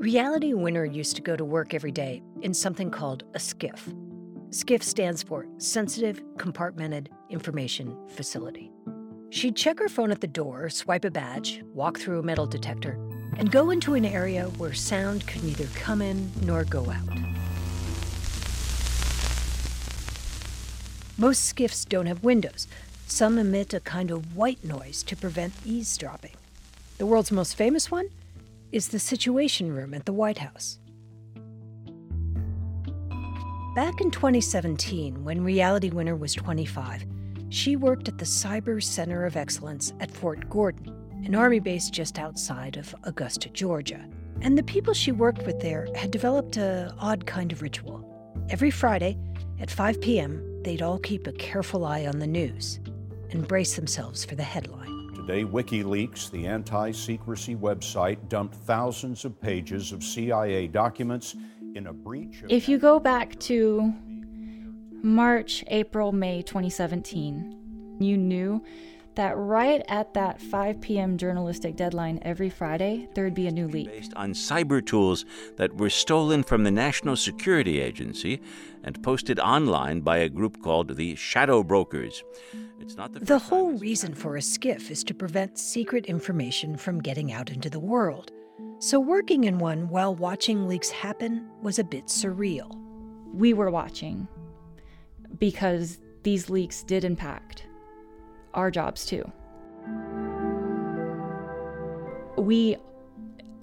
Reality Winner used to go to work every day in something called a SCIF. SCIF stands for Sensitive Compartmented Information Facility. She'd check her phone at the door, swipe a badge, walk through a metal detector, and go into an area where sound could neither come in nor go out. Most SCIFs don't have windows. Some emit a kind of white noise to prevent eavesdropping. The world's most famous one is the Situation Room at the White House. Back in 2017, when Reality Winner was 25, she worked at the Cyber Center of Excellence at Fort Gordon, an Army base just outside of Augusta, Georgia. And the people she worked with there had developed an odd kind of ritual. Every Friday at 5 p.m., they'd all keep a careful eye on the news and brace themselves for the headline. Today, WikiLeaks, the anti secrecy website, dumped thousands of pages of CIA documents in a breach. If you go back to March, April, May 2017, you knew that right at that 5 p.m. journalistic deadline every Friday, there'd be a new leak. Based on cyber tools that were stolen from the National Security Agency and posted online by a group called the Shadow Brokers. It's not the, the whole reason for a SCIF is to prevent secret information from getting out into the world. So working in one while watching leaks happen was a bit surreal. We were watching because these leaks did impact our jobs too. We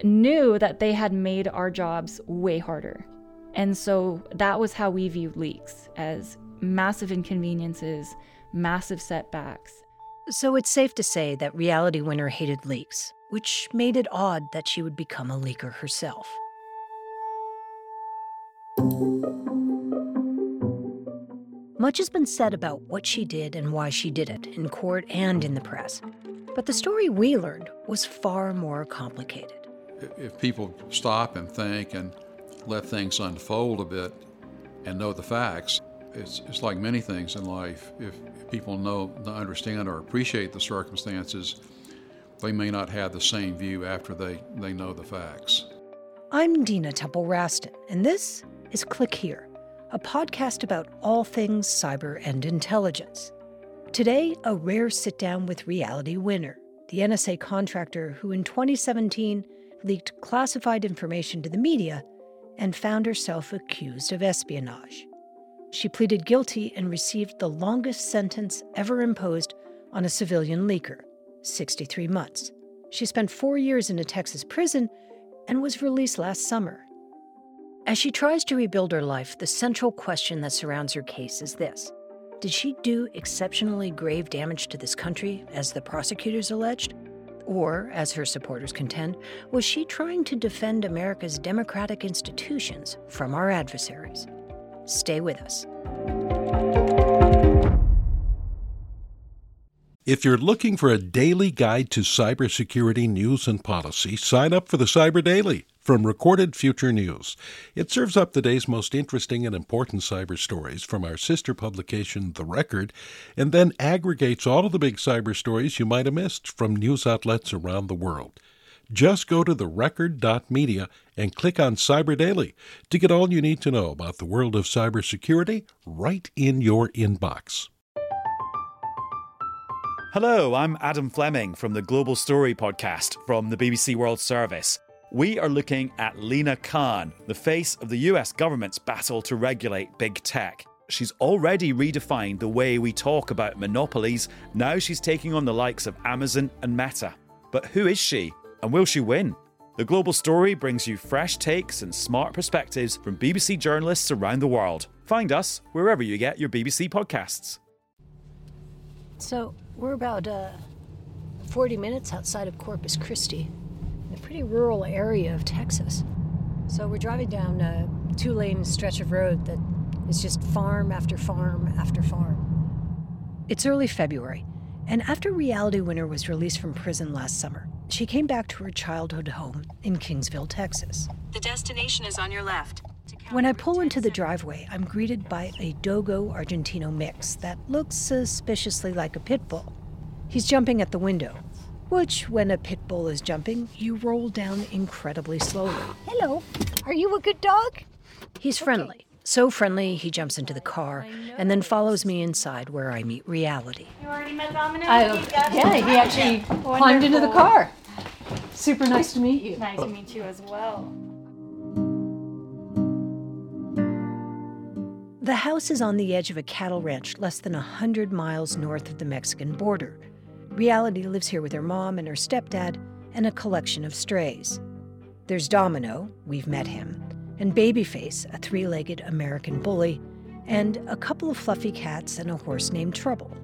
knew that they had made our jobs way harder. And so that was how we viewed leaks as massive inconveniences, massive setbacks. So it's safe to say that Reality Winner hated leaks, which made it odd that she would become a leaker herself. Much has been said about what she did and why she did it, in court and in the press. But the story we learned was far more complicated. If people stop and think and let things unfold a bit and know the facts, it's, it's like many things in life. If, people know, understand, or appreciate the circumstances, they may not have the same view after they, they know the facts. I'm Dina Temple Raston, and this is Click Here, a podcast about all things cyber and intelligence. Today, a rare sit down with Reality Winner, the NSA contractor who in 2017 leaked classified information to the media and found herself accused of espionage. She pleaded guilty and received the longest sentence ever imposed on a civilian leaker 63 months. She spent four years in a Texas prison and was released last summer. As she tries to rebuild her life, the central question that surrounds her case is this Did she do exceptionally grave damage to this country, as the prosecutors alleged? Or, as her supporters contend, was she trying to defend America's democratic institutions from our adversaries? Stay with us. If you're looking for a daily guide to cybersecurity news and policy, sign up for the Cyber Daily from Recorded Future News. It serves up the day's most interesting and important cyber stories from our sister publication, The Record, and then aggregates all of the big cyber stories you might have missed from news outlets around the world. Just go to therecord.media and click on Cyber Daily to get all you need to know about the world of cybersecurity right in your inbox. Hello, I'm Adam Fleming from the Global Story podcast from the BBC World Service. We are looking at Lina Khan, the face of the US government's battle to regulate big tech. She's already redefined the way we talk about monopolies. Now she's taking on the likes of Amazon and Meta. But who is she? And will she win? The Global Story brings you fresh takes and smart perspectives from BBC journalists around the world. Find us wherever you get your BBC podcasts. So, we're about uh, 40 minutes outside of Corpus Christi, a pretty rural area of Texas. So, we're driving down a two lane stretch of road that is just farm after farm after farm. It's early February, and after Reality Winner was released from prison last summer, she came back to her childhood home in Kingsville, Texas. The destination is on your left. When I pull into the driveway, I'm greeted by a Dogo Argentino mix that looks suspiciously like a pit bull. He's jumping at the window. Which, when a pit bull is jumping, you roll down incredibly slowly. Hello. Are you a good dog? He's friendly. So friendly, he jumps into the car and then follows me inside where I meet reality. You already met Domino? yeah, he actually climbed into the car. Super nice to meet you. Nice to meet you as well. The house is on the edge of a cattle ranch less than a 100 miles north of the Mexican border. Reality lives here with her mom and her stepdad and a collection of strays. There's Domino, we've met him, and Babyface, a three legged American bully, and a couple of fluffy cats and a horse named Trouble.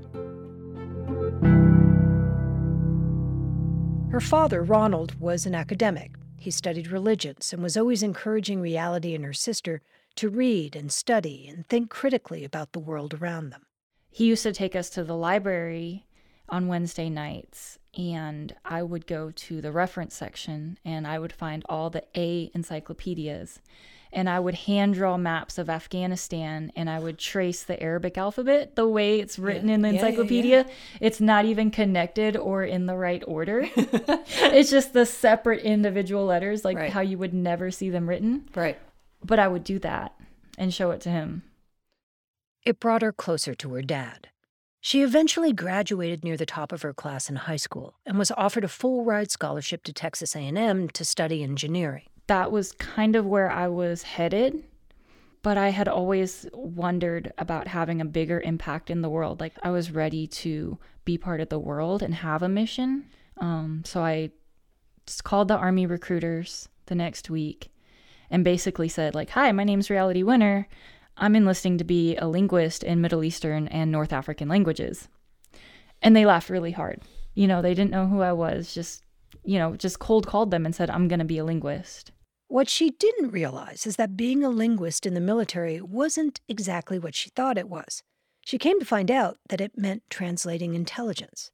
Her father, Ronald, was an academic. He studied religions and was always encouraging Reality and her sister to read and study and think critically about the world around them. He used to take us to the library on Wednesday nights, and I would go to the reference section and I would find all the A encyclopedias. And I would hand draw maps of Afghanistan and I would trace the Arabic alphabet the way it's written Yeah. in the Yeah, yeah, encyclopedia. yeah. It's not even connected or in the right order. it's just the separate individual letters, like Right. how you would never see them written. Right. But I would do that and show it to him. It brought her closer to her dad. She eventually graduated near the top of her class in high school and was offered a full ride scholarship to Texas A&M to study engineering. that was kind of where I was headed. But I had always wondered about having a bigger impact in the world. Like I was ready to be part of the world and have a mission. Um, so I called the army recruiters the next week and basically said like, "Hi, my name's Reality Winner. I'm enlisting to be a linguist in Middle Eastern and North African languages." And they laughed really hard. You know, they didn't know who I was. Just you know, just cold called them and said, "I'm going to be a linguist." What she didn't realize is that being a linguist in the military wasn't exactly what she thought it was. She came to find out that it meant translating intelligence.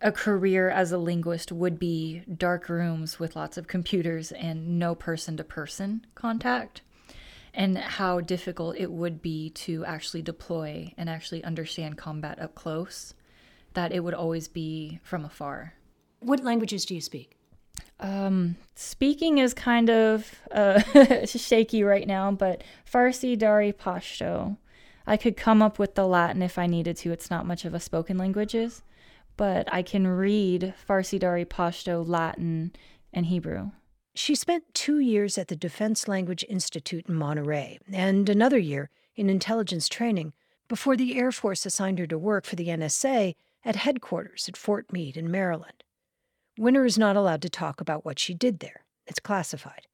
a career as a linguist would be dark rooms with lots of computers and no person to person contact, and how difficult it would be to actually deploy and actually understand combat up close, that it would always be from afar. What languages do you speak? Um, speaking is kind of uh, shaky right now, but Farsi, Dari, Pashto. I could come up with the Latin if I needed to. It's not much of a spoken languages, but I can read Farsi, Dari, Pashto, Latin, and Hebrew. She spent two years at the Defense Language Institute in Monterey and another year in intelligence training before the Air Force assigned her to work for the NSA at headquarters at Fort Meade in Maryland. Winner is not allowed to talk about what she did there, it's classified.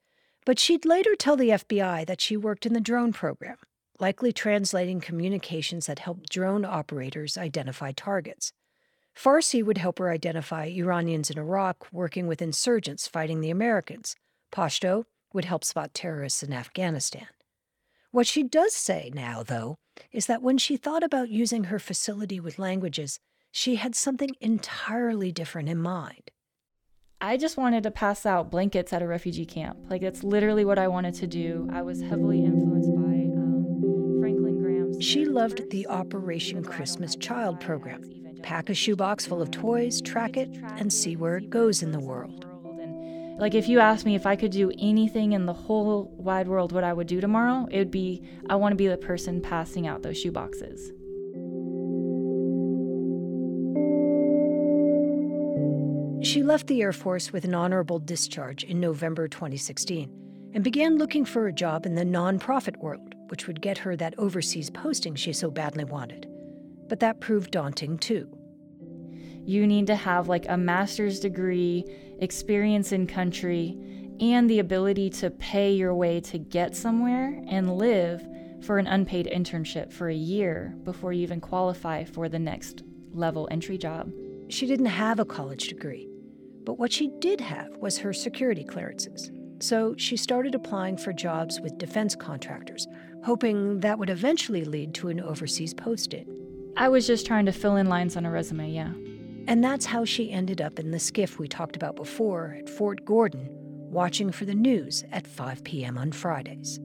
But she'd later tell the FBI that she worked in the drone program, likely translating communications that helped drone operators identify targets. Farsi would help her identify Iranians in Iraq working with insurgents fighting the Americans. Pashto would help spot terrorists in Afghanistan. What she does say now, though, is that when she thought about using her facility with languages, she had something entirely different in mind. I just wanted to pass out blankets at a refugee camp. Like, that's literally what I wanted to do. I was heavily influenced by um, Franklin Graham's. She loved the Operation Christmas Child program. Pack a shoebox full of toys, track it, and see where it goes in the world. Like, if you asked me if I could do anything in the whole wide world, what I would do tomorrow, it would be I want to be the person passing out those shoeboxes. She left the Air Force with an honorable discharge in November 2016 and began looking for a job in the nonprofit world, which would get her that overseas posting she so badly wanted. But that proved daunting too. You need to have like a master's degree, experience in country, and the ability to pay your way to get somewhere and live for an unpaid internship for a year before you even qualify for the next level entry job. She didn't have a college degree, but what she did have was her security clearances. So she started applying for jobs with defense contractors, hoping that would eventually lead to an overseas posting. I was just trying to fill in lines on a resume, yeah. And that's how she ended up in the SCIF we talked about before at Fort Gordon, watching for the news at 5 p.m. on Fridays.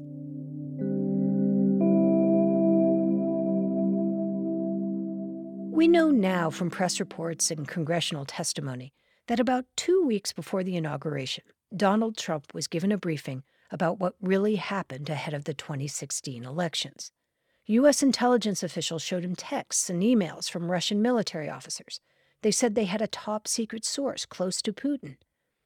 We know now from press reports and congressional testimony that about two weeks before the inauguration, Donald Trump was given a briefing about what really happened ahead of the 2016 elections. U.S. intelligence officials showed him texts and emails from Russian military officers. They said they had a top secret source close to Putin.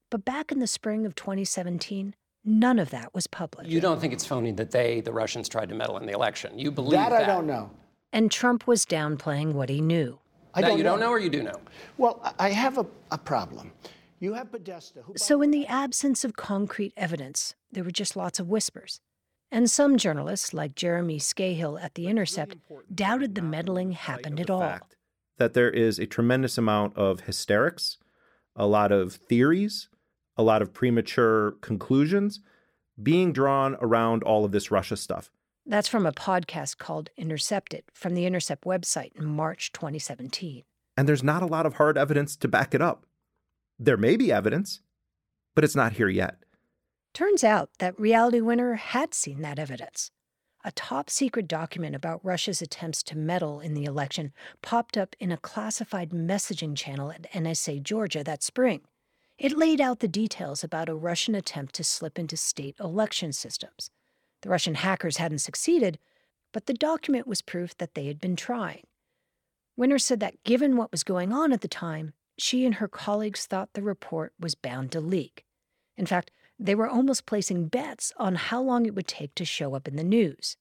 But back in the spring of 2017, none of that was public. You don't think it's phony that they, the Russians, tried to meddle in the election? You believe that? That I don't know. And Trump was downplaying what he knew. I that don't you know. don't know or you do know? Well, I have a, a problem. You have Podesta, who. So, in the absence of concrete evidence, there were just lots of whispers. And some journalists, like Jeremy Scahill at The Intercept, doubted the meddling happened at all. that there is a tremendous amount of hysterics, a lot of theories, a lot of premature conclusions being drawn around all of this Russia stuff. That's from a podcast called Intercepted from the Intercept website in March 2017. And there's not a lot of hard evidence to back it up. There may be evidence, but it's not here yet. Turns out that Reality Winner had seen that evidence. A top secret document about Russia's attempts to meddle in the election popped up in a classified messaging channel at NSA Georgia that spring. It laid out the details about a Russian attempt to slip into state election systems. The Russian hackers hadn't succeeded, but the document was proof that they had been trying. Winner said that given what was going on at the time, she and her colleagues thought the report was bound to leak. In fact, they were almost placing bets on how long it would take to show up in the news.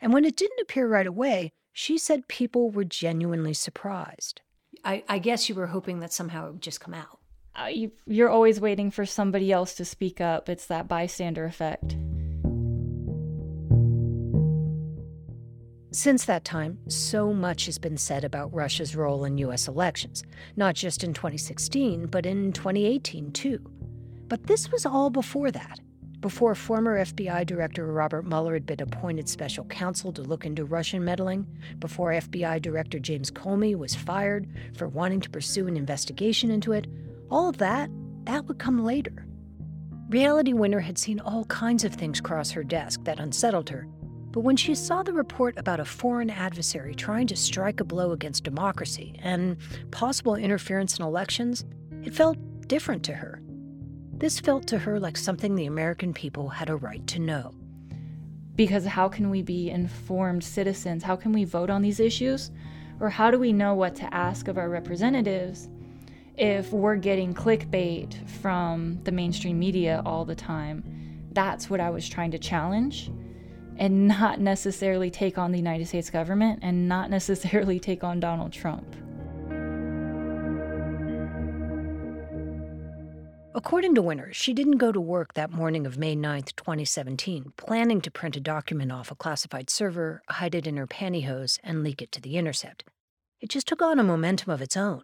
And when it didn't appear right away, she said people were genuinely surprised. I, I guess you were hoping that somehow it would just come out. Uh, you, you're always waiting for somebody else to speak up. It's that bystander effect. Since that time, so much has been said about Russia's role in U.S. elections, not just in 2016, but in 2018 too. But this was all before that, before former FBI Director Robert Mueller had been appointed special counsel to look into Russian meddling, before FBI Director James Comey was fired for wanting to pursue an investigation into it. All of that, that would come later. Reality Winner had seen all kinds of things cross her desk that unsettled her, but when she saw the report about a foreign adversary trying to strike a blow against democracy and possible interference in elections, it felt different to her. This felt to her like something the American people had a right to know. Because how can we be informed citizens? How can we vote on these issues? Or how do we know what to ask of our representatives if we're getting clickbait from the mainstream media all the time? That's what I was trying to challenge and not necessarily take on the United States government and not necessarily take on Donald Trump. According to Winner, she didn't go to work that morning of May 9, 2017, planning to print a document off a classified server, hide it in her pantyhose, and leak it to The Intercept. It just took on a momentum of its own.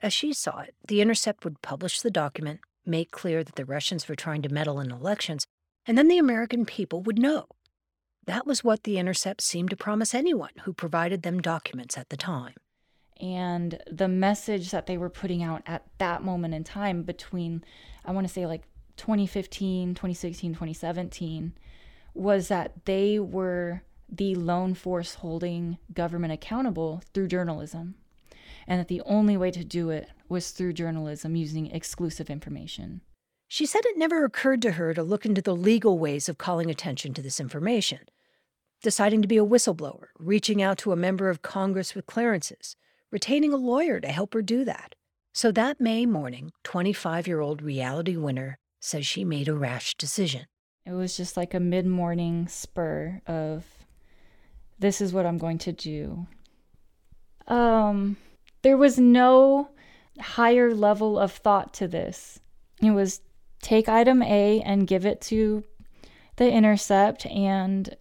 As she saw it, The Intercept would publish the document, make clear that the Russians were trying to meddle in elections, and then the American people would know. That was what The Intercept seemed to promise anyone who provided them documents at the time and the message that they were putting out at that moment in time between i want to say like 2015 2016 2017 was that they were the lone force holding government accountable through journalism and that the only way to do it was through journalism using exclusive information. She said it never occurred to her to look into the legal ways of calling attention to this information deciding to be a whistleblower reaching out to a member of congress with clearances retaining a lawyer to help her do that. So that May morning, 25 year old reality winner says she made a rash decision. It was just like a mid morning spur of, this is what I'm going to do. Um, there was no higher level of thought to this. It was take item A and give it to the intercept, and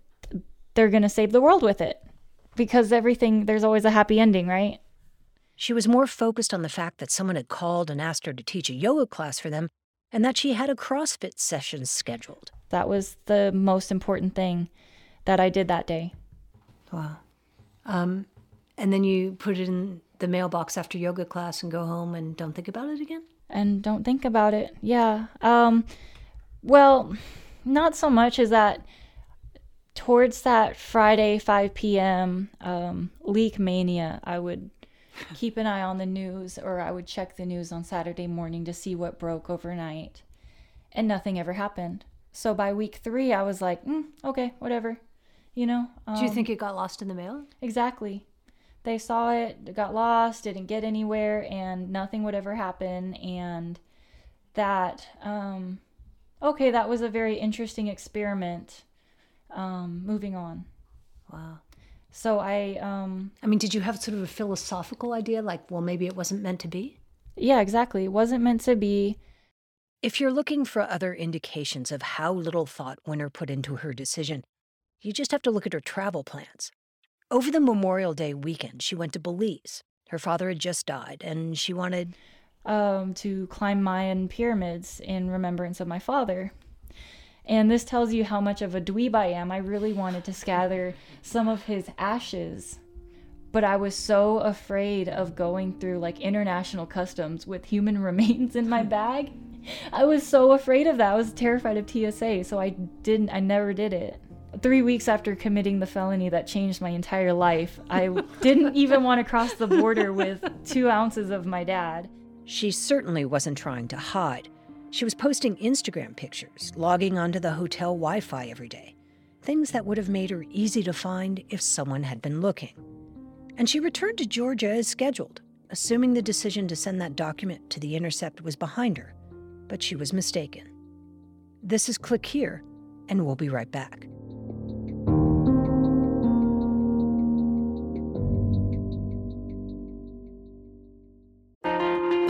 they're going to save the world with it. Because everything, there's always a happy ending, right? She was more focused on the fact that someone had called and asked her to teach a yoga class for them and that she had a CrossFit session scheduled. That was the most important thing that I did that day. Wow. Um, and then you put it in the mailbox after yoga class and go home and don't think about it again? And don't think about it. Yeah. Um, well, not so much as that towards that Friday 5 p.m. Um, leak mania, I would keep an eye on the news, or I would check the news on Saturday morning to see what broke overnight. And nothing ever happened. So by week three, I was like, mm, okay, whatever. You know? Um, Do you think it got lost in the mail? Exactly. They saw it, got lost, didn't get anywhere, and nothing would ever happen. And that, um, okay, that was a very interesting experiment. Um, moving on. Wow. So I um I mean, did you have sort of a philosophical idea like, well, maybe it wasn't meant to be? Yeah, exactly. It wasn't meant to be. If you're looking for other indications of how little thought Winner put into her decision, you just have to look at her travel plans. Over the Memorial Day weekend, she went to Belize. Her father had just died, and she wanted um, to climb Mayan pyramids in remembrance of my father. And this tells you how much of a dweeb I am. I really wanted to scatter some of his ashes, but I was so afraid of going through like international customs with human remains in my bag. I was so afraid of that. I was terrified of TSA, so I didn't I never did it. 3 weeks after committing the felony that changed my entire life, I didn't even want to cross the border with 2 ounces of my dad. She certainly wasn't trying to hide. She was posting Instagram pictures, logging onto the hotel Wi Fi every day, things that would have made her easy to find if someone had been looking. And she returned to Georgia as scheduled, assuming the decision to send that document to The Intercept was behind her. But she was mistaken. This is Click Here, and we'll be right back.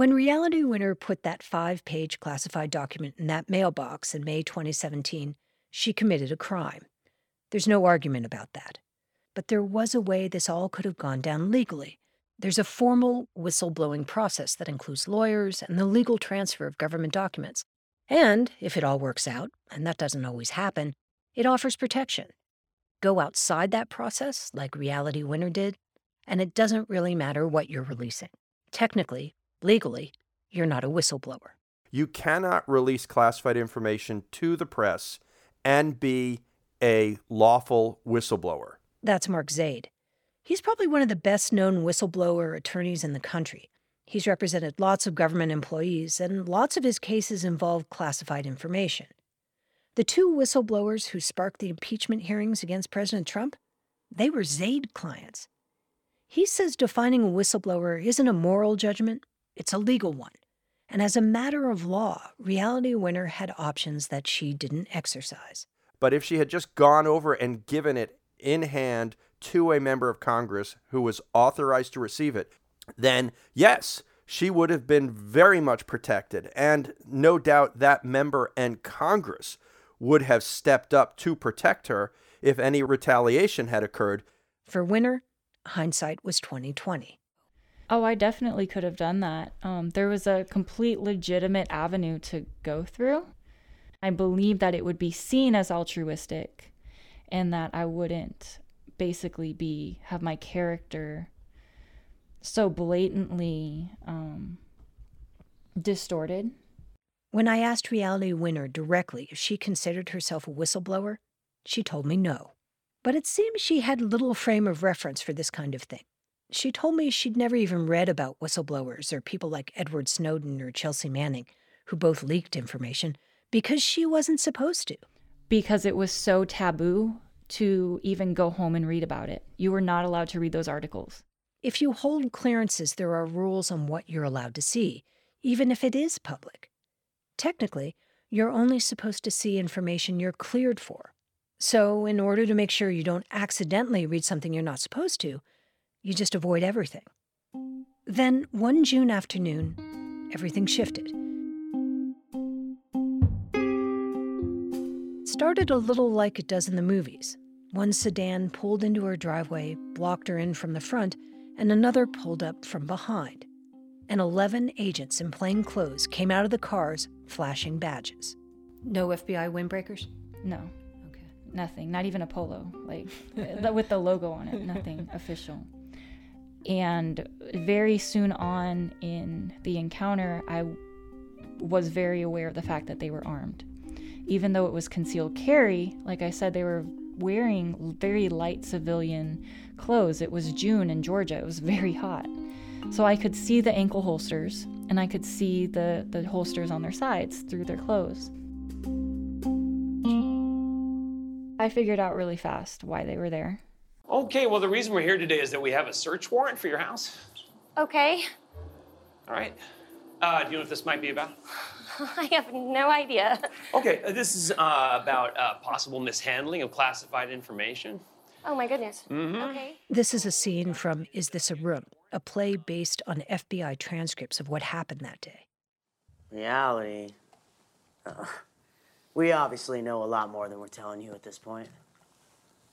When Reality Winner put that five page classified document in that mailbox in May 2017, she committed a crime. There's no argument about that. But there was a way this all could have gone down legally. There's a formal whistleblowing process that includes lawyers and the legal transfer of government documents. And if it all works out, and that doesn't always happen, it offers protection. Go outside that process, like Reality Winner did, and it doesn't really matter what you're releasing. Technically, Legally, you're not a whistleblower. You cannot release classified information to the press and be a lawful whistleblower. That's Mark Zaid. He's probably one of the best known whistleblower attorneys in the country. He's represented lots of government employees, and lots of his cases involve classified information. The two whistleblowers who sparked the impeachment hearings against President Trump, they were Zaid clients. He says defining a whistleblower isn't a moral judgment, it's a legal one. And as a matter of law, Reality Winner had options that she didn't exercise. But if she had just gone over and given it in hand to a member of Congress who was authorized to receive it, then yes, she would have been very much protected. And no doubt that member and Congress would have stepped up to protect her if any retaliation had occurred. For Winner, hindsight was 2020. Oh, I definitely could have done that. Um, there was a complete legitimate avenue to go through. I believe that it would be seen as altruistic and that I wouldn't basically be have my character so blatantly um, distorted. When I asked Reality Winner directly if she considered herself a whistleblower, she told me no. But it seems she had little frame of reference for this kind of thing. She told me she'd never even read about whistleblowers or people like Edward Snowden or Chelsea Manning, who both leaked information, because she wasn't supposed to. Because it was so taboo to even go home and read about it. You were not allowed to read those articles. If you hold clearances, there are rules on what you're allowed to see, even if it is public. Technically, you're only supposed to see information you're cleared for. So, in order to make sure you don't accidentally read something you're not supposed to, you just avoid everything. Then, one June afternoon, everything shifted. It started a little like it does in the movies. One sedan pulled into her driveway, blocked her in from the front, and another pulled up from behind. And 11 agents in plain clothes came out of the cars flashing badges. No FBI windbreakers? No. Okay. Nothing. Not even a polo, like with the logo on it. Nothing official. And very soon on in the encounter, I was very aware of the fact that they were armed. Even though it was concealed carry, like I said, they were wearing very light civilian clothes. It was June in Georgia, it was very hot. So I could see the ankle holsters and I could see the, the holsters on their sides through their clothes. I figured out really fast why they were there. Okay, well, the reason we're here today is that we have a search warrant for your house. Okay. All right. Uh, do you know what this might be about? I have no idea. Okay, uh, this is uh, about uh, possible mishandling of classified information. Oh my goodness. Mhm. Okay. This is a scene from Is This a Room, a play based on FBI transcripts of what happened that day. Reality. Uh, we obviously know a lot more than we're telling you at this point.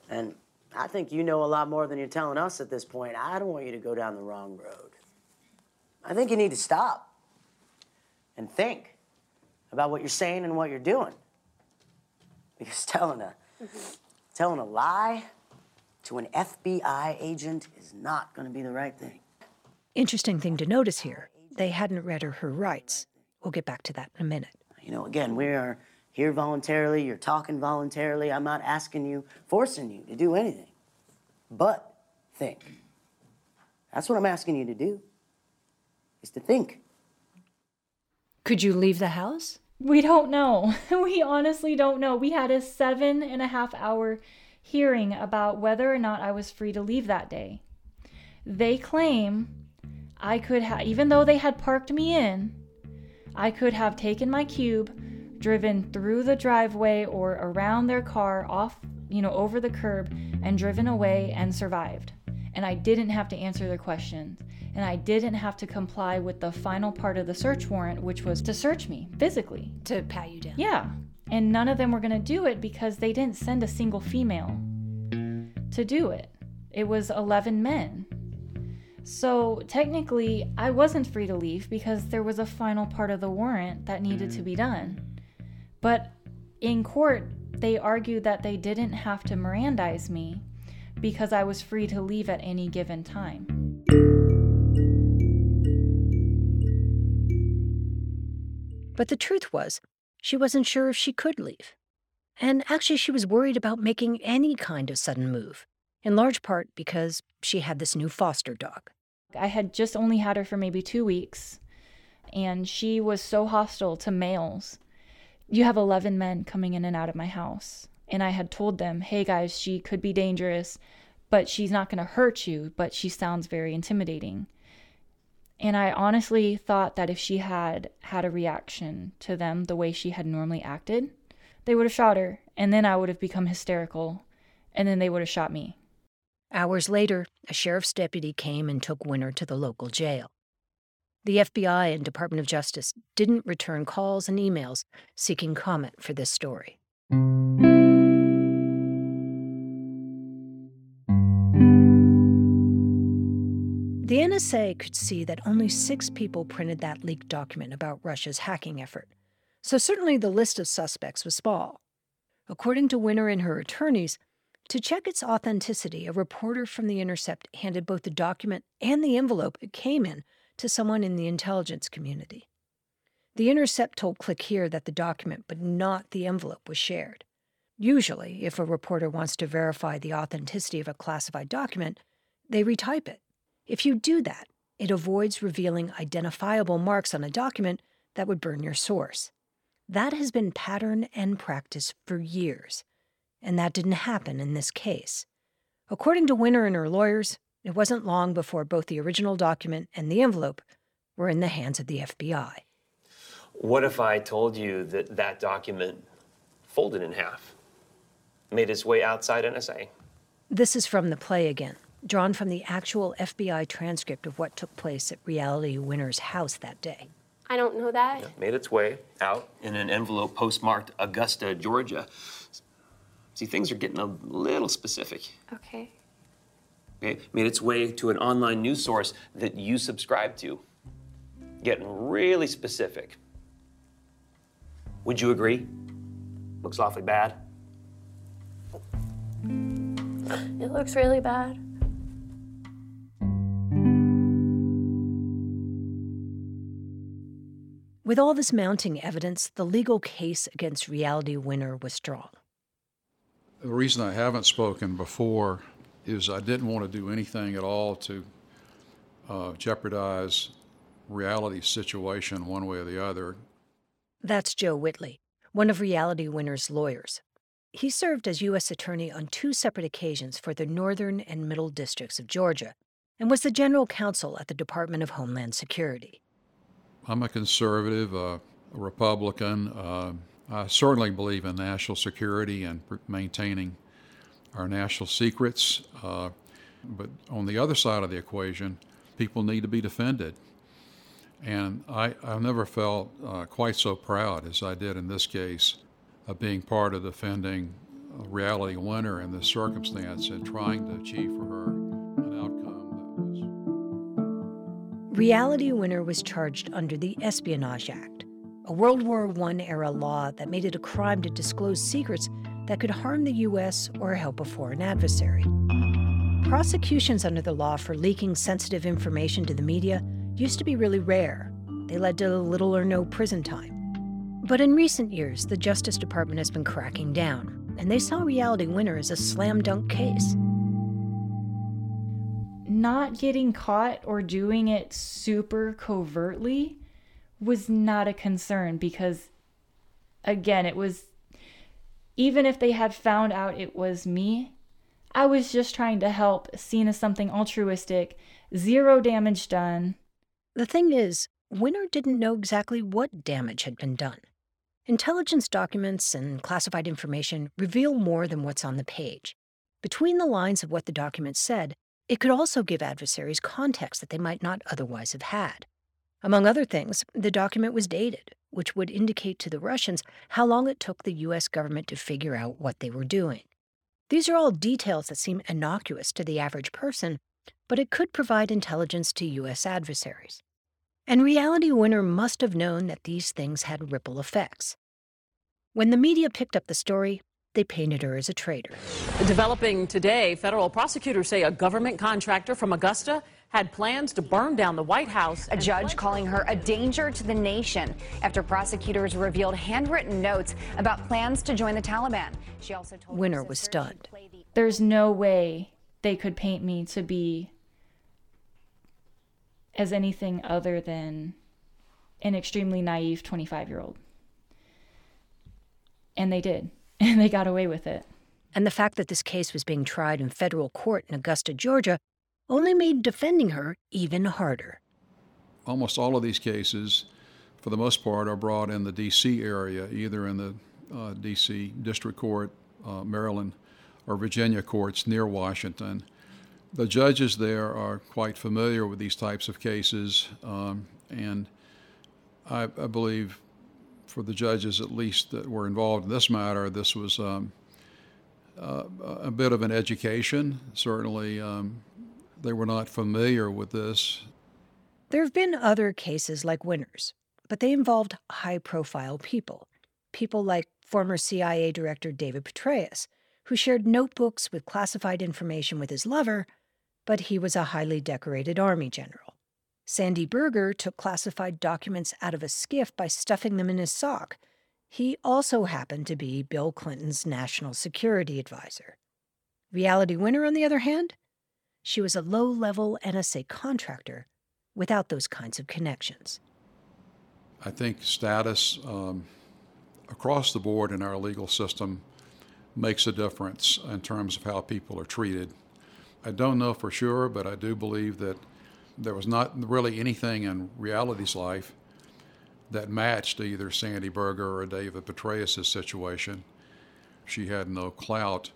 And I think you know a lot more than you're telling us at this point. I don't want you to go down the wrong road. I think you need to stop and think about what you're saying and what you're doing. Because telling a telling a lie to an FBI agent is not going to be the right thing. Interesting thing to notice here they hadn't read her her rights. We'll get back to that in a minute. You know, again, we are here voluntarily, you're talking voluntarily. I'm not asking you, forcing you to do anything. But think. That's what I'm asking you to do. Is to think. Could you leave the house? We don't know. we honestly don't know. We had a seven and a half hour hearing about whether or not I was free to leave that day. They claim I could have, even though they had parked me in, I could have taken my cube, driven through the driveway or around their car, off, you know, over the curb, and driven away and survived. And I didn't have to answer their questions. And I didn't have to comply with the final part of the search warrant, which was to search me physically. To pat you down. Yeah. And none of them were going to do it because they didn't send a single female to do it. It was 11 men. So technically, I wasn't free to leave because there was a final part of the warrant that needed to be done. But in court, they argued that they didn't have to Mirandize me because I was free to leave at any given time. But the truth was, she wasn't sure if she could leave. And actually, she was worried about making any kind of sudden move, in large part because she had this new foster dog. I had just only had her for maybe two weeks, and she was so hostile to males. You have 11 men coming in and out of my house. And I had told them, hey guys, she could be dangerous, but she's not going to hurt you, but she sounds very intimidating. And I honestly thought that if she had had a reaction to them the way she had normally acted, they would have shot her, and then I would have become hysterical, and then they would have shot me. Hours later, a sheriff's deputy came and took Winner to the local jail. The FBI and Department of Justice didn't return calls and emails seeking comment for this story. The NSA could see that only six people printed that leaked document about Russia's hacking effort, so certainly the list of suspects was small. According to Winner and her attorneys, to check its authenticity, a reporter from The Intercept handed both the document and the envelope it came in to someone in the intelligence community. The Intercept told Click Here that the document, but not the envelope, was shared. Usually, if a reporter wants to verify the authenticity of a classified document, they retype it. If you do that, it avoids revealing identifiable marks on a document that would burn your source. That has been pattern and practice for years, and that didn't happen in this case. According to Winner and her lawyers, it wasn't long before both the original document and the envelope were in the hands of the FBI. What if I told you that that document folded in half, made its way outside NSA? This is from the play again, drawn from the actual FBI transcript of what took place at Reality Winner's house that day. I don't know that. Made its way out in an envelope postmarked Augusta, Georgia. See, things are getting a little specific. Okay. Okay? Made its way to an online news source that you subscribe to. Getting really specific. Would you agree? Looks awfully bad. It looks really bad. With all this mounting evidence, the legal case against Reality Winner was strong. The reason I haven't spoken before is I didn't want to do anything at all to uh, jeopardize reality situation one way or the other. That's Joe Whitley, one of Reality Winner's lawyers. He served as U.S. Attorney on two separate occasions for the Northern and Middle Districts of Georgia and was the general counsel at the Department of Homeland Security. I'm a conservative, uh, a Republican. Uh, I certainly believe in national security and maintaining our national secrets. Uh, but on the other side of the equation, people need to be defended. And I, I've never felt uh, quite so proud as I did in this case of being part of defending Reality Winner in this circumstance and trying to achieve for her an outcome that was. Reality Winner was charged under the Espionage Act, a World War I era law that made it a crime to disclose secrets that could harm the U.S. or help a foreign adversary. Prosecutions under the law for leaking sensitive information to the media used to be really rare. They led to little or no prison time. But in recent years, the Justice Department has been cracking down, and they saw Reality Winner as a slam dunk case not getting caught or doing it super covertly was not a concern because again it was even if they had found out it was me i was just trying to help seen as something altruistic zero damage done. The thing is winner didn't know exactly what damage had been done. Intelligence documents and classified information reveal more than what's on the page. Between the lines of what the document said it could also give adversaries context that they might not otherwise have had. Among other things, the document was dated, which would indicate to the Russians how long it took the U.S. government to figure out what they were doing. These are all details that seem innocuous to the average person, but it could provide intelligence to U.S. adversaries. And Reality Winner must have known that these things had ripple effects. When the media picked up the story, they painted her as a traitor. Developing today, federal prosecutors say a government contractor from Augusta had plans to burn down the White House. A judge calling her a danger to the nation after prosecutors revealed handwritten notes about plans to join the Taliban. She also told Winner was stunned. There's no way they could paint me to be as anything other than an extremely naive 25 year old. And they did. and they got away with it. And the fact that this case was being tried in federal court in Augusta, Georgia, only made defending her even harder. Almost all of these cases, for the most part, are brought in the D.C. area, either in the uh, D.C. District Court, uh, Maryland, or Virginia courts near Washington. The judges there are quite familiar with these types of cases, um, and I, I believe for the judges, at least that were involved in this matter, this was um, uh, a bit of an education. Certainly, um, they were not familiar with this. There have been other cases like Winners, but they involved high profile people. People like former CIA Director David Petraeus, who shared notebooks with classified information with his lover, but he was a highly decorated Army general. Sandy Berger took classified documents out of a SCIF by stuffing them in his sock. He also happened to be Bill Clinton's national security advisor. Reality Winner, on the other hand, she was a low level NSA contractor without those kinds of connections. I think status um, across the board in our legal system makes a difference in terms of how people are treated. I don't know for sure, but I do believe that there was not really anything in reality's life that matched either Sandy Berger or David Petraeus' situation. She had no clout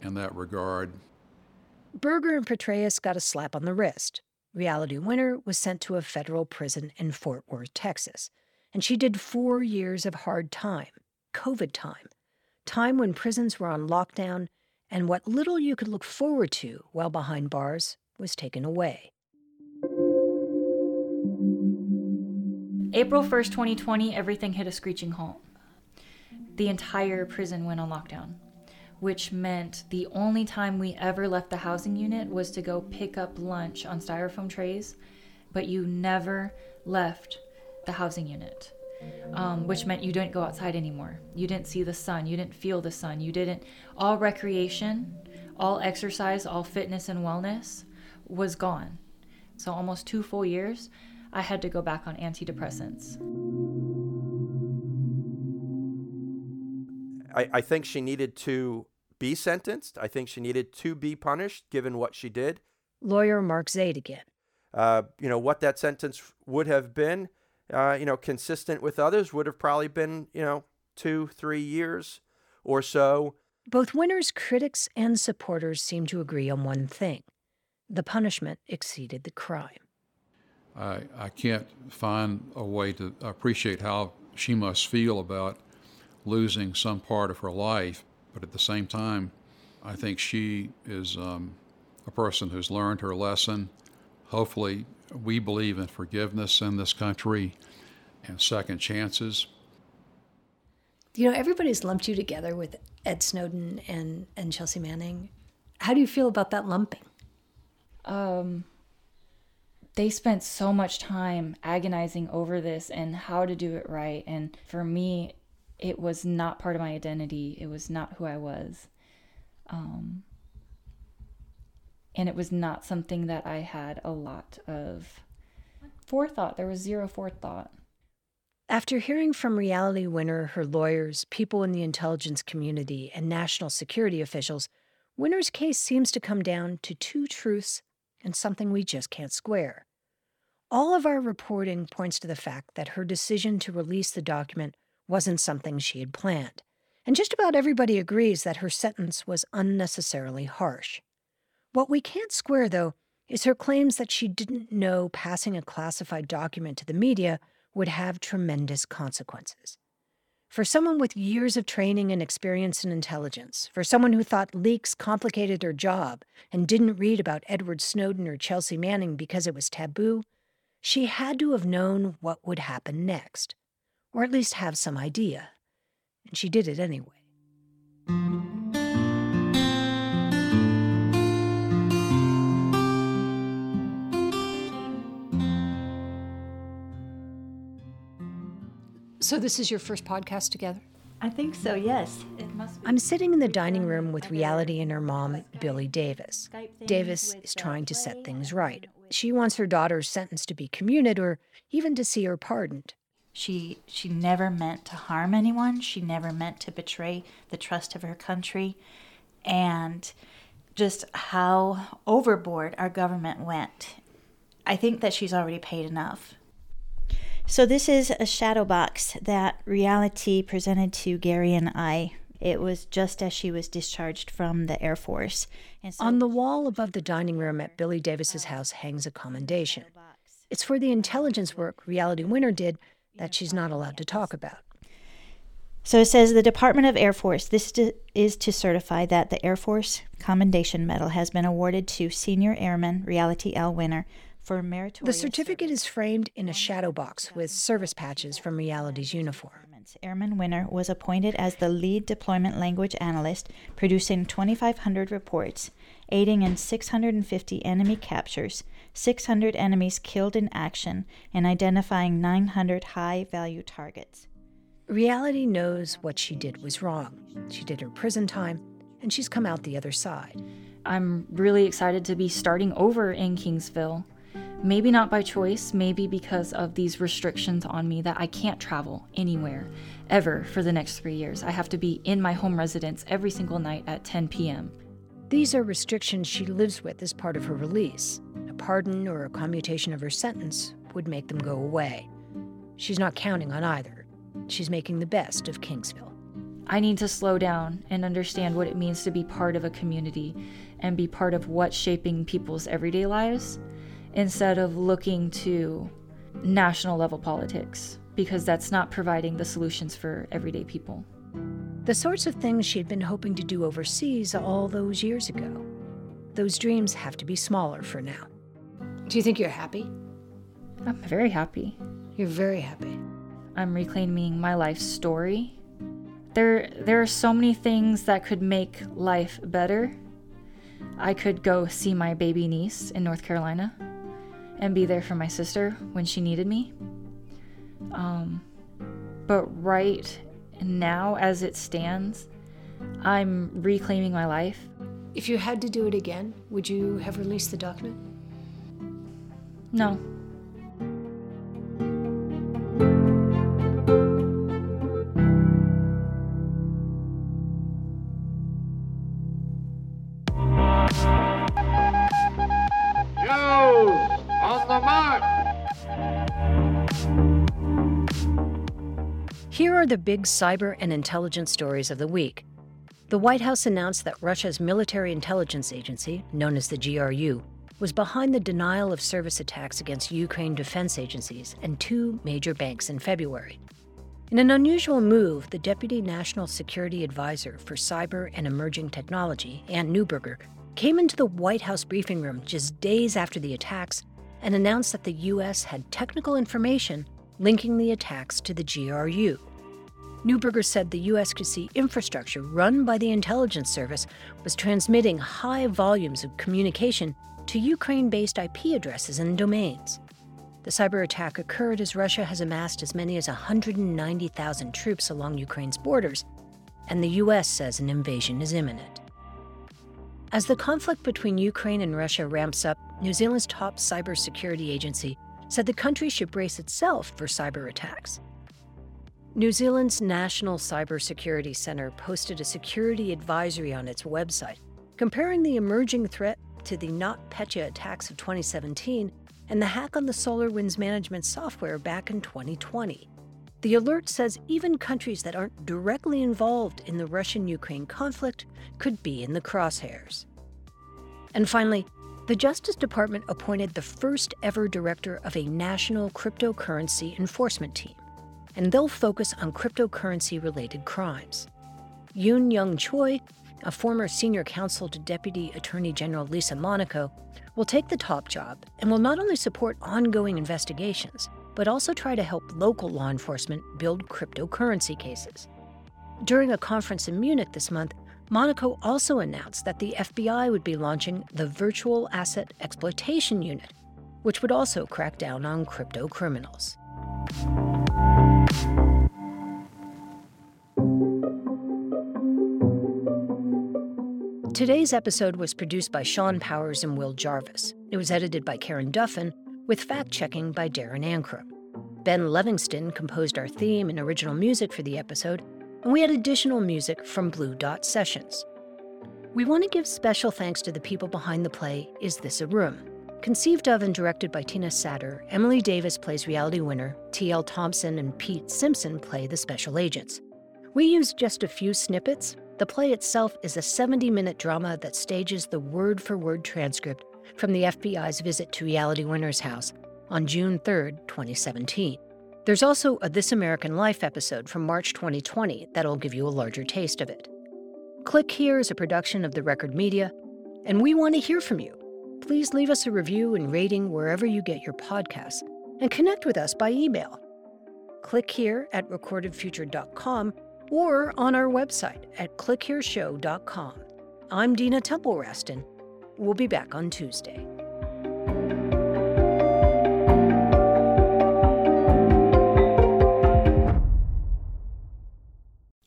in that regard. Berger and Petraeus got a slap on the wrist. Reality Winner was sent to a federal prison in Fort Worth, Texas, and she did four years of hard time, COVID time, time when prisons were on lockdown and what little you could look forward to while behind bars was taken away. April 1st, 2020, everything hit a screeching halt. The entire prison went on lockdown, which meant the only time we ever left the housing unit was to go pick up lunch on styrofoam trays, but you never left the housing unit. Um, which meant you didn't go outside anymore. You didn't see the sun. You didn't feel the sun. You didn't. All recreation, all exercise, all fitness and wellness was gone. So, almost two full years, I had to go back on antidepressants. I, I think she needed to be sentenced. I think she needed to be punished given what she did. Lawyer Mark Zaid again. Uh, you know, what that sentence would have been, uh, you know, consistent with others would have probably been, you know, two, three years or so. Both Winner's critics and supporters seem to agree on one thing the punishment exceeded the crime. I, I can't find a way to appreciate how she must feel about losing some part of her life, but at the same time, I think she is um, a person who's learned her lesson. Hopefully, we believe in forgiveness in this country and second chances. You know, everybody's lumped you together with Ed Snowden and, and Chelsea Manning. How do you feel about that lumping? Um, they spent so much time agonizing over this and how to do it right. And for me, it was not part of my identity. It was not who I was. Um, and it was not something that I had a lot of forethought. There was zero forethought. After hearing from Reality Winner, her lawyers, people in the intelligence community, and national security officials, Winner's case seems to come down to two truths and something we just can't square. All of our reporting points to the fact that her decision to release the document wasn't something she had planned, and just about everybody agrees that her sentence was unnecessarily harsh. What we can't square, though, is her claims that she didn't know passing a classified document to the media would have tremendous consequences. For someone with years of training and experience in intelligence, for someone who thought leaks complicated her job and didn't read about Edward Snowden or Chelsea Manning because it was taboo, she had to have known what would happen next, or at least have some idea. And she did it anyway. So, this is your first podcast together? I think so, yes. It must be. I'm sitting in the dining room with Reality and her mom, Billie Davis. Davis is trying to set things right. She wants her daughter's sentence to be commuted or even to see her pardoned. She she never meant to harm anyone. She never meant to betray the trust of her country. And just how overboard our government went. I think that she's already paid enough. So this is a shadow box that Reality presented to Gary and I. It was just as she was discharged from the Air Force. So On the wall above the dining room at Billie Davis's house hangs a commendation. It's for the intelligence work Reality Winner did that she's not allowed to talk about. So it says the Department of Air Force. This is to certify that the Air Force Commendation Medal has been awarded to Senior Airman Reality L. Winner for meritorious. The certificate is framed in a shadow box with service patches from Reality's uniform. Airman Winner was appointed as the lead deployment language analyst, producing 2,500 reports, aiding in 650 enemy captures, 600 enemies killed in action, and identifying 900 high value targets. Reality knows what she did was wrong. She did her prison time, and she's come out the other side. I'm really excited to be starting over in Kingsville Maybe not by choice, maybe because of these restrictions on me that I can't travel anywhere ever for the next three years. I have to be in my home residence every single night at 10 p.m. These are restrictions she lives with as part of her release. Pardon or a commutation of her sentence would make them go away. She's not counting on either. She's making the best of Kingsville. I need to slow down and understand what it means to be part of a community and be part of what's shaping people's everyday lives instead of looking to national level politics because that's not providing the solutions for everyday people. The sorts of things she had been hoping to do overseas all those years ago. Those dreams have to be smaller for now. Do you think you're happy? I'm very happy. You're very happy. I'm reclaiming my life story. There there are so many things that could make life better. I could go see my baby niece in North Carolina and be there for my sister when she needed me. Um, but right now, as it stands, I'm reclaiming my life. If you had to do it again, would you have released the document? No. on the mark! Here are the big cyber and intelligence stories of the week. The White House announced that Russia's military intelligence agency, known as the GRU, was behind the denial of service attacks against Ukraine defense agencies and two major banks in February. In an unusual move, the Deputy National Security Advisor for Cyber and Emerging Technology, Anne Neuberger, came into the White House briefing room just days after the attacks and announced that the U.S. had technical information linking the attacks to the GRU. Neuberger said the U.S. could see infrastructure run by the intelligence service was transmitting high volumes of communication to Ukraine based IP addresses and domains. The cyber attack occurred as Russia has amassed as many as 190,000 troops along Ukraine's borders, and the U.S. says an invasion is imminent. As the conflict between Ukraine and Russia ramps up, New Zealand's top cybersecurity agency said the country should brace itself for cyber attacks. New Zealand's National Cybersecurity Centre posted a security advisory on its website, comparing the emerging threat to the NotPetya attacks of 2017 and the hack on the SolarWinds management software back in 2020. The alert says even countries that aren't directly involved in the Russian Ukraine conflict could be in the crosshairs. And finally, the Justice Department appointed the first ever director of a national cryptocurrency enforcement team, and they'll focus on cryptocurrency related crimes. Eun Young Choi, a former senior counsel to Deputy Attorney General Lisa Monaco, will take the top job and will not only support ongoing investigations, but also try to help local law enforcement build cryptocurrency cases. During a conference in Munich this month, Monaco also announced that the FBI would be launching the Virtual Asset Exploitation Unit, which would also crack down on crypto criminals. Today's episode was produced by Sean Powers and Will Jarvis. It was edited by Karen Duffin with fact checking by Darren Ankrom. Ben Livingston composed our theme and original music for the episode, and we had additional music from Blue Dot Sessions. We want to give special thanks to the people behind the play Is This a Room? Conceived of and directed by Tina Satter, Emily Davis plays Reality Winner, T.L. Thompson and Pete Simpson play the special agents. We used just a few snippets. The play itself is a 70 minute drama that stages the word for word transcript from the FBI's visit to Reality Winner's house on June 3, 2017. There's also a This American Life episode from March 2020 that'll give you a larger taste of it. Click Here is a production of the Record Media, and we want to hear from you. Please leave us a review and rating wherever you get your podcasts, and connect with us by email. Click here at recordedfuture.com or on our website at clickhereshow.com. I'm Dina Temple Raston. We'll be back on Tuesday.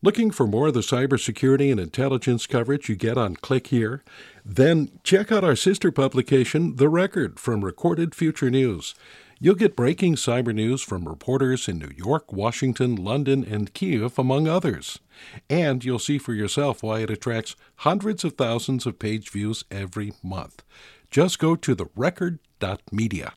Looking for more of the cybersecurity and intelligence coverage you get on Click Here? Then check out our sister publication, The Record, from Recorded Future News. You'll get breaking cyber news from reporters in New York, Washington, London, and Kiev, among others. And you'll see for yourself why it attracts hundreds of thousands of page views every month. Just go to therecord.media.